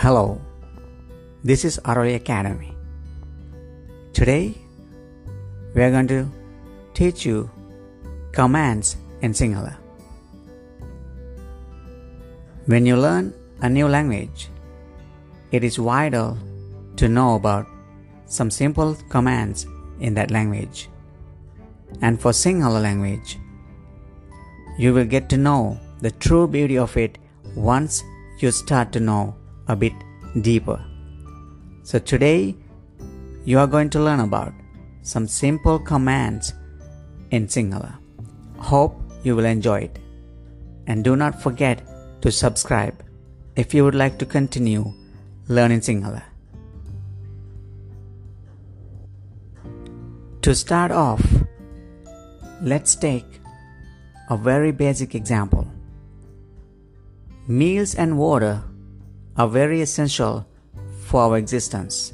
Hello, this is Arali Academy. Today, we are going to teach you commands in Sinhala. When you learn a new language, it is vital to know about some simple commands in that language. And for Sinhala language, you will get to know the true beauty of it once you start to know a bit deeper. So today you are going to learn about some simple commands in Sinhala. Hope you will enjoy it. And do not forget to subscribe if you would like to continue learning Sinhala. To start off, let's take a very basic example. Meals and water are very essential for our existence.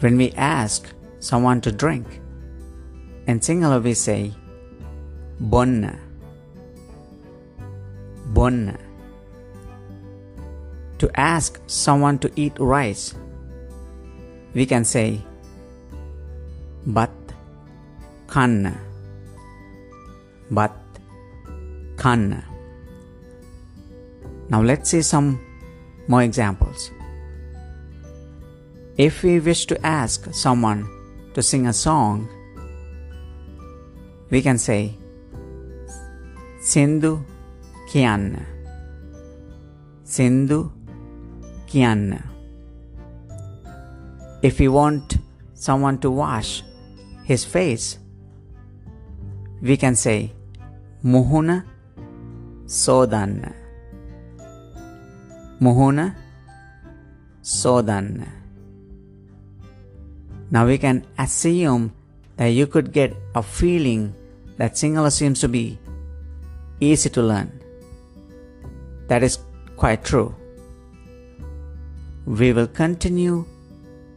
When we ask someone to drink, in Sinhala we say, Bonna. Bonna. To ask someone to eat rice, we can say, Bat Kanna. Bat Kanna. Now let's see some more examples. If we wish to ask someone to sing a song, we can say Sindhu Kianna. Sindhu Kianna. If we want someone to wash his face, we can say Muhuna Sodanna. Muhuna Sodanna. Now we can assume that you could get a feeling that Sinhala seems to be easy to learn. That is quite true. We will continue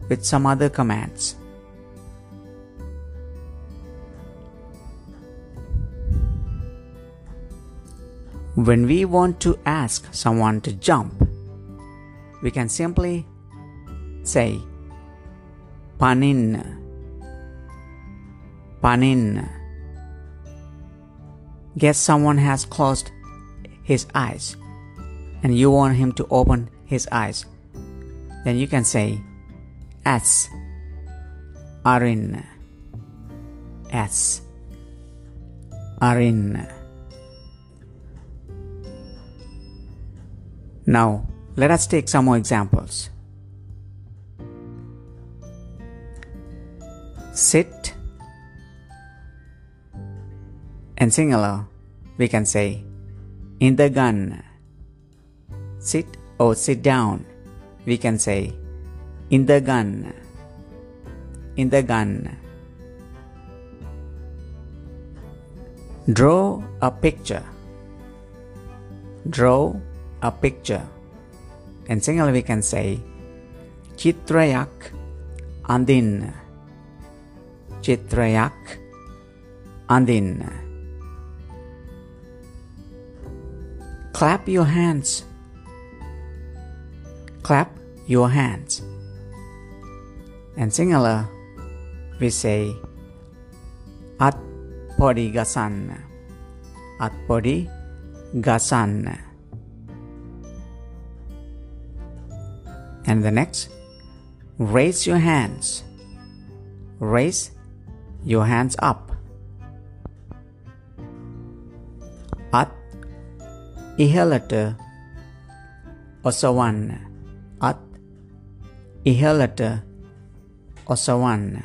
with some other commands. When we want to ask someone to jump, we can simply say panin. Panin. Guess someone has closed his eyes and you want him to open his eyes. Then you can say s arin. S arin. Now, let us take some more examples. Sit and Sinhala, we can say in the gun. Sit or sit down, we can say in the gun. In the gun. Draw a picture. Draw a picture. In Sinhala we can say Chitrayak andin. Chitrayak andin. Clap your hands. Clap your hands. In Sinhala we say At podi gasan. At podi And the next, raise your hands. Raise your hands up. At ihalata osawan. At ihalata osawan.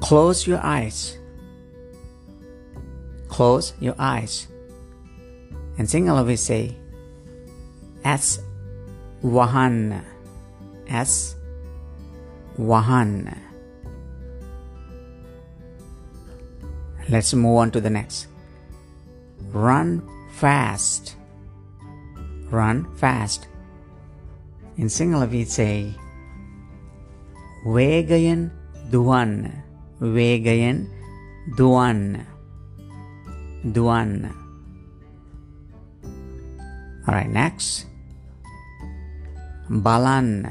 Close your eyes. Close your eyes. And Sinhala we say, S Wahan S Wahan Let's move on to the next. Run fast. Run fast. In Sinhala we say Vegayan duan. Vegayan duan. Duan. Alright, next. Balan.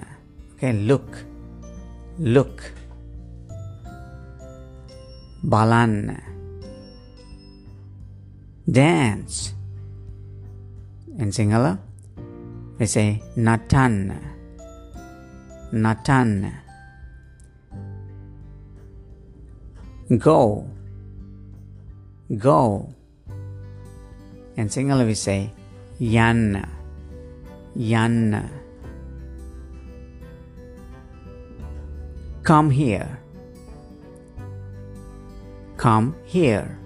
Okay, look. Look. Balan. Dance. In Sinhala, we say Natan. Natan. Go. Go. In Sinhala, we say Yan. Yan. Come here. Come here.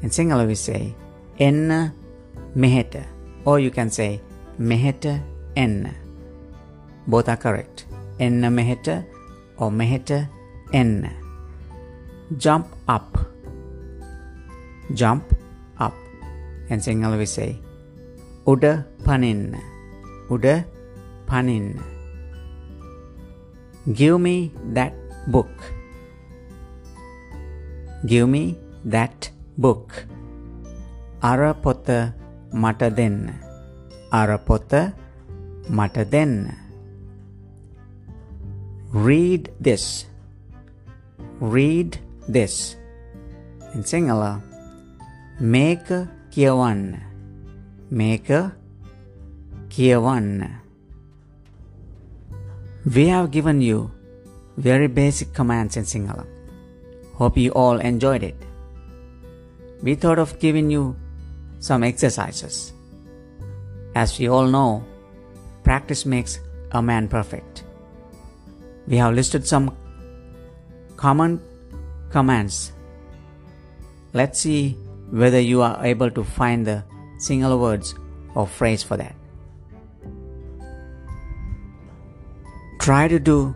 In Sinhala, we say En meheta. Or you can say Meheta En. Both are correct. En meheta or Meheta En. Jump up. Jump up. In Sinhala, we say Uda panin. Uda panin. Give me that book. Give me that book. Arapota Mataden. Arapota Mataden. Read this. Read this. In Sinhala. Make kiyawan. Make Kiyawan. We have given you very basic commands in Sinhala. Hope you all enjoyed it. We thought of giving you some exercises. As we all know, practice makes a man perfect. We have listed some common commands. Let's see whether you are able to find the single words or phrase for that. Try to do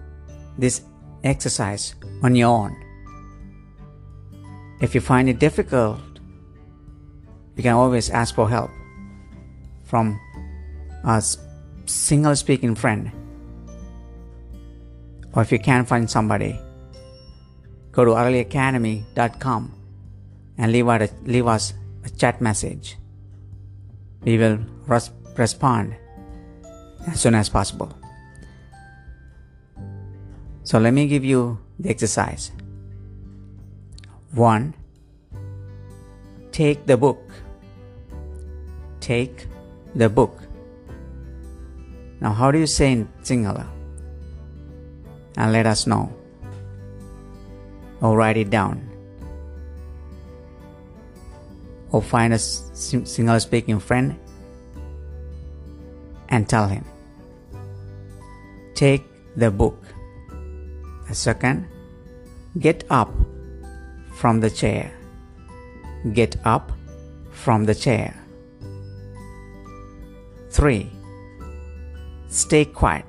this exercise on your own. If you find it difficult, you can always ask for help from a Sinhala speaking friend. Or if you can't find somebody, go to araliacademy.com and leave, a, leave us a chat message. We will res- respond as soon as possible. So let me give you the exercise. 1. Take the book. Take the book. Now, how do you say in Sinhala? And let us know. Or write it down. Or find a Sinhala speaking friend and tell him. Take the book. Second, get up from the chair. Get up from the chair. 3. Stay quiet.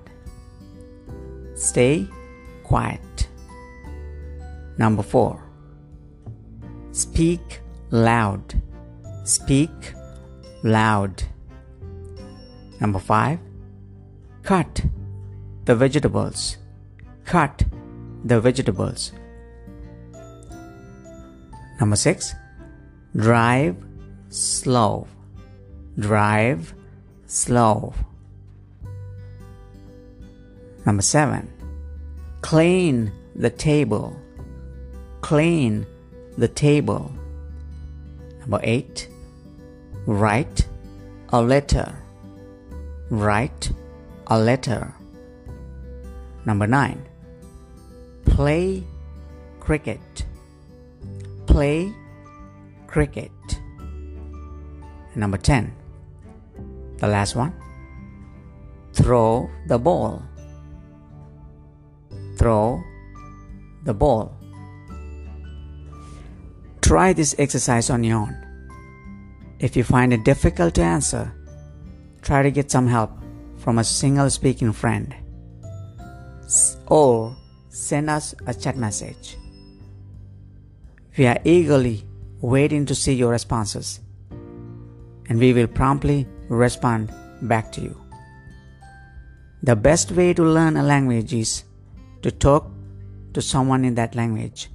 Stay quiet. Number 4. Speak loud. Speak loud. Number 5. Cut the vegetables. Cut the vegetables. Number 6. Drive slow. Drive slow. Number 7. Clean the table. Clean the table. Number 8. Write a letter. Write a letter. Number 9 Play cricket. Play cricket. Number 10. The last one. Throw the ball. Throw the ball. Try this exercise on your own. If you find it difficult to answer, try to get some help from a Sinhala speaking friend. Or send us a chat message. We are eagerly waiting to see your responses, and we will promptly respond back to you. The best way to learn a language is to talk to someone in that language.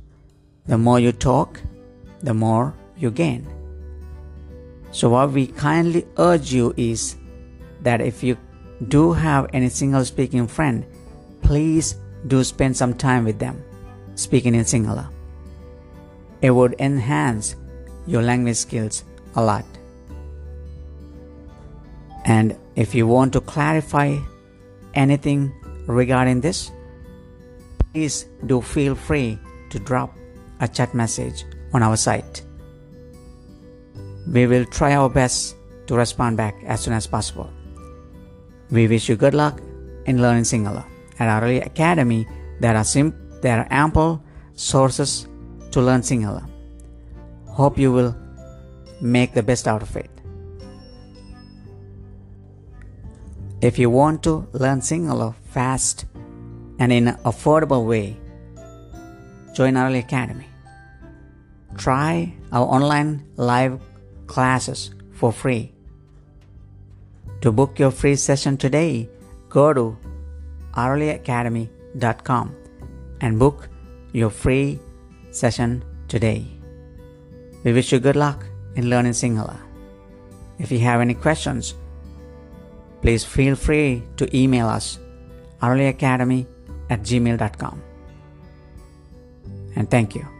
The more you talk, the more you gain. So, what we kindly urge you is that if you do have any Sinhala speaking friend, please do spend some time with them speaking in Sinhala. It would enhance your language skills a lot. And if you want to clarify anything regarding this, please do feel free to drop a chat message on our site. We will try our best to respond back as soon as possible. We wish you good luck in learning Sinhala. At Arali Academy, there are sim- there are ample sources to learn Sinhala. Hope you will make the best out of it. If you want to learn Sinhala fast and in an affordable way, join Arali Academy. Try our online live classes for free. To book your free session today, go to araliacademy.com and book your free session today. We wish you good luck in learning Sinhala. If you have any questions, please feel free to email us araliacademy at gmail.com. And thank you.